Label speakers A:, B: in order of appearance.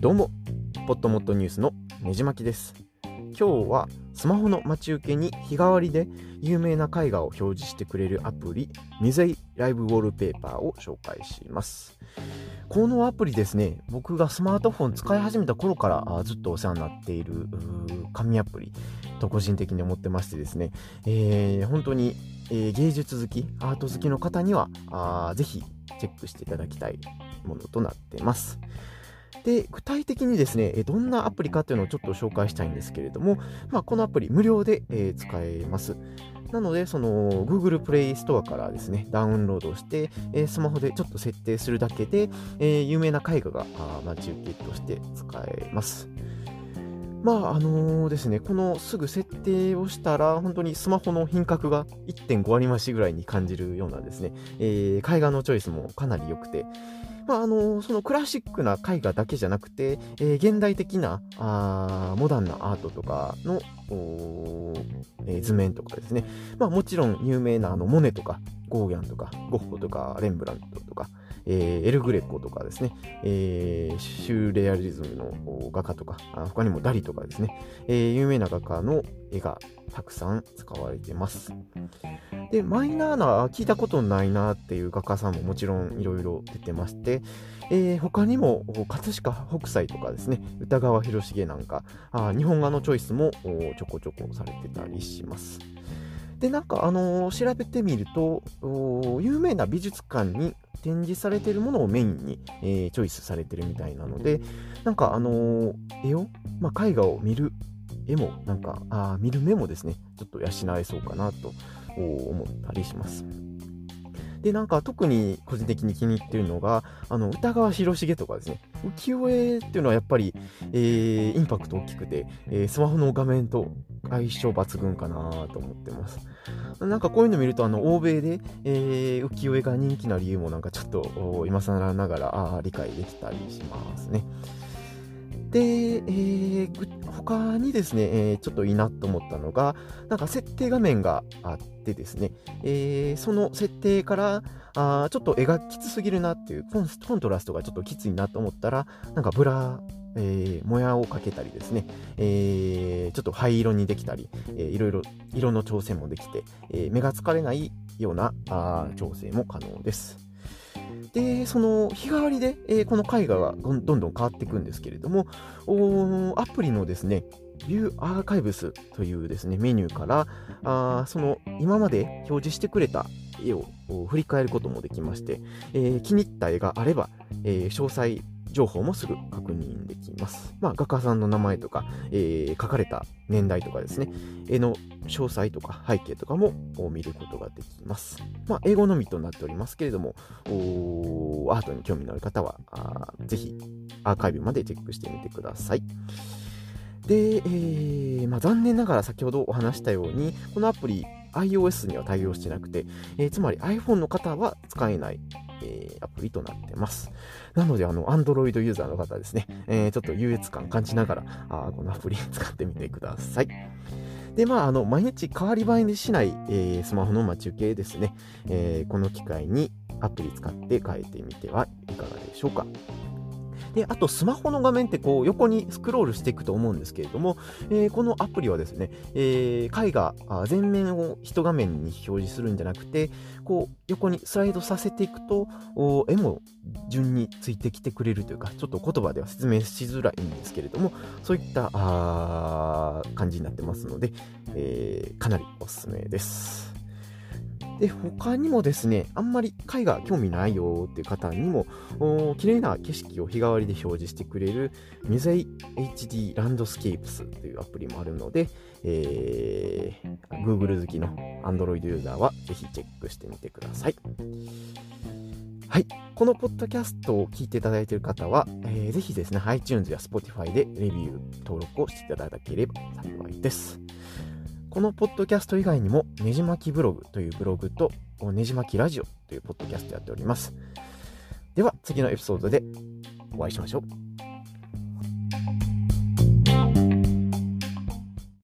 A: どうも、ポットモットニュースのねじまきです。今日はスマホの待ち受けに日替わりで有名な絵画を表示してくれるアプリ、ミゼイライブウォールペーパーを紹介します。このアプリですね、僕がスマートフォン使い始めた頃からずっとお世話になっている紙アプリと個人的に思ってましてですね、えー、本当に、えー、芸術好き、アート好きの方にはあぜひチェックしていただきたいものとなってます。で、具体的にですね、どんなアプリかというのをちょっと紹介したいんですけれども、まあ、このアプリ無料で、えー、使えます。なので、その Google Play Store からですね、ダウンロードして、えー、スマホでちょっと設定するだけで、えー、有名な絵画が待ち受けとして使えます。まああのー、ですね、このすぐ設定をしたら、本当にスマホの品格が1.5割増しぐらいに感じるようなですね、えー、絵画のチョイスもかなり良くて、まあ、あのそのクラシックな絵画だけじゃなくて、え、現代的なあモダンなアートとかの、え、図面とかですね、まあ、もちろん有名なあのモネとかゴーギャンとかゴッホとかレンブラントとか、えー、エル・グレコとかですね、えー、シューレアリズムの画家とか、他にもダリとかですね、えー、有名な画家の絵がたくさん使われてます。で、マイナーな、聞いたことないなっていう画家さんももちろんいろいろ出てまして、えー、他にも、葛飾北斎とかですね、歌川広重なんか、あ日本画のチョイスもちょこちょこされてたりします。で、なんか、あのー、調べてみると、有名な美術館に展示されてるものをメインに、えー、チョイスされてるみたいなので、なんか、あのー、絵を、まあ、絵画を見る絵も、なんか、あ見る目もですね、ちょっと養えそうかなと思ったりします。で、なんか特に個人的に気に入ってるのが、あの、歌川広重とかですね、浮世絵っていうのはやっぱり、えー、インパクト大きくて、えー、スマホの画面と相性抜群かなと思ってます。なんかこういうの見ると、あの、欧米で、えー、浮世絵が人気な理由もなんかちょっと、今更ながら、あ理解できたりしますね。で、えー、他にですね、えー、ちょっといいなと思ったのが、なんか設定画面があってですね、えー、その設定からあちょっと絵がきつすぎるなっていうコン、コントラストがちょっときついなと思ったら、なんかブラえー、もやをかけたりですね、えー、ちょっと灰色にできたり、えー、いろいろ色の調整もできて、えー、目が疲れないようなあ調整も可能です。で、その日替わりで、えー、この絵画がどんどん変わっていくんですけれども、アプリのですね、View Archives というですね、メニューから、あその今まで表示してくれた絵を振り返ることもできまして、えー、気に入った絵があれば、えー、詳細情報もすぐ確認できます。まあ、画家さんの名前とか、えー、書かれた年代とかですね、絵の詳細とか背景とかも見ることができます。まあ、英語のみとなっておりますけれども、アートに興味のある方は、ぜひアーカイブまでチェックしてみてください。で、えーまあ、残念ながら先ほどお話したように、このアプリ iOS には対応してなくて、えー、つまり iPhone の方は使えないえー、アプリとなってます。なので、あの、Android ユーザーの方ですね、えー、ちょっと優越感感じながら、あこのアプリ使ってみてください。で、まあ、あの、毎日変わり映えにしない、えー、スマホの待ち受けですね、え、この機会にアプリ使って変えてみてはいかがでしょうか。で、あとスマホの画面ってこう横にスクロールしていくと思うんですけれども、えー、このアプリはですね、えー、絵画全面を一画面に表示するんじゃなくて、こう横にスライドさせていくと、絵も順についてきてくれるというか、ちょっと言葉では説明しづらいんですけれども、そういった感じになってますので、えー、かなりおすすめです。で、他にもですね、あんまり絵画興味ないよっていう方にも、綺麗な景色を日替わりで表示してくれる、ミュゼイ HD ランドスケープスというアプリもあるので、えー、Google 好きの Android ユーザーはぜひチェックしてみてください。はい。このポッドキャストを聞いていただいている方は、えー、ぜひですね、iTunes や Spotify でレビュー、登録をしていただければ幸いです。このポッドキャスト以外にも、ねじまきブログというブログと、ねじまきラジオというポッドキャストやっております。では、次のエピソードでお会いしましょう。